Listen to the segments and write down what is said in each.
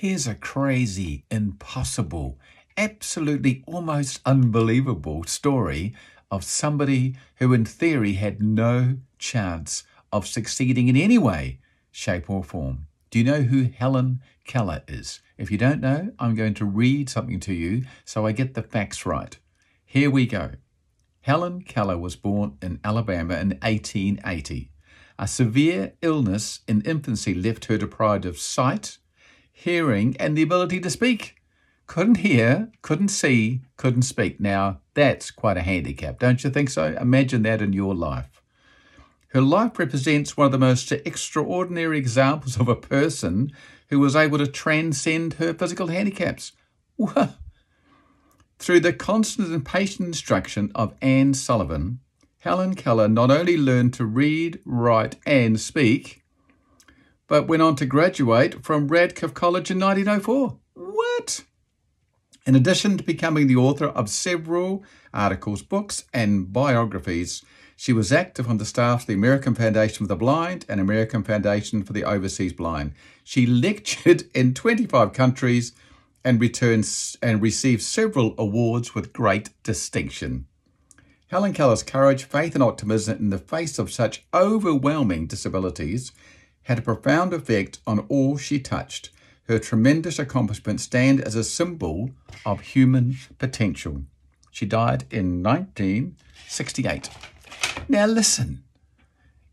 Here's a crazy, impossible, absolutely almost unbelievable story of somebody who, in theory, had no chance of succeeding in any way, shape, or form. Do you know who Helen Keller is? If you don't know, I'm going to read something to you so I get the facts right. Here we go. Helen Keller was born in Alabama in 1880. A severe illness in infancy left her deprived of sight, hearing, and the ability to speak. Couldn't hear, couldn't see, couldn't speak. Now, that's quite a handicap, don't you think so? Imagine that in your life. Her life represents one of the most extraordinary examples of a person who was able to transcend her physical handicaps. Through the constant and patient instruction of Anne Sullivan, Helen Keller not only learned to read, write, and speak, but went on to graduate from Radcliffe College in 1904. What? In addition to becoming the author of several articles, books, and biographies, she was active on the staff of the American Foundation for the Blind and American Foundation for the Overseas Blind. She lectured in 25 countries and returned and received several awards with great distinction. Helen Keller's courage, faith, and optimism in the face of such overwhelming disabilities had a profound effect on all she touched. Her tremendous accomplishments stand as a symbol of human potential. She died in 1968. Now, listen,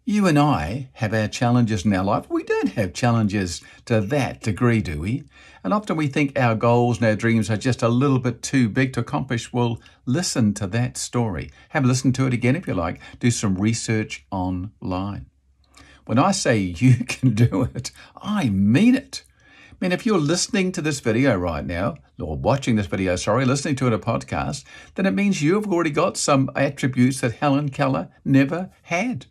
you and I have our challenges in our life. We don't have challenges to that degree, do we? And often we think our goals and our dreams are just a little bit too big to accomplish. Well, listen to that story. Have a listen to it again if you like. Do some research online. When I say you can do it, I mean it. I mean, if you're listening to this video right now, or watching this video, sorry, listening to it a podcast, then it means you've already got some attributes that Helen Keller never had.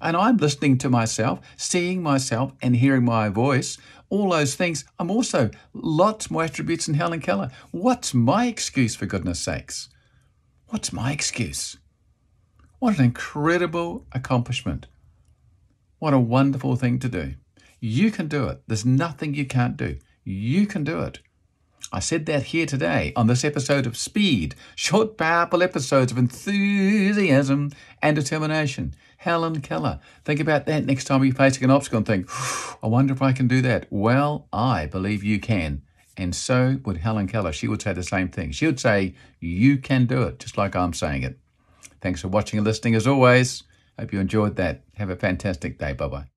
And I'm listening to myself, seeing myself, and hearing my voice. All those things. I'm also lots more attributes than Helen Keller. What's my excuse, for goodness sakes? What's my excuse? What an incredible accomplishment. What a wonderful thing to do. You can do it. There's nothing you can't do. You can do it. I said that here today on this episode of Speed, short, powerful episodes of enthusiasm and determination. Helen Keller. Think about that next time you're facing an obstacle and think, I wonder if I can do that. Well, I believe you can. And so would Helen Keller. She would say the same thing. She would say, You can do it, just like I'm saying it. Thanks for watching and listening as always. Hope you enjoyed that. Have a fantastic day. Bye bye.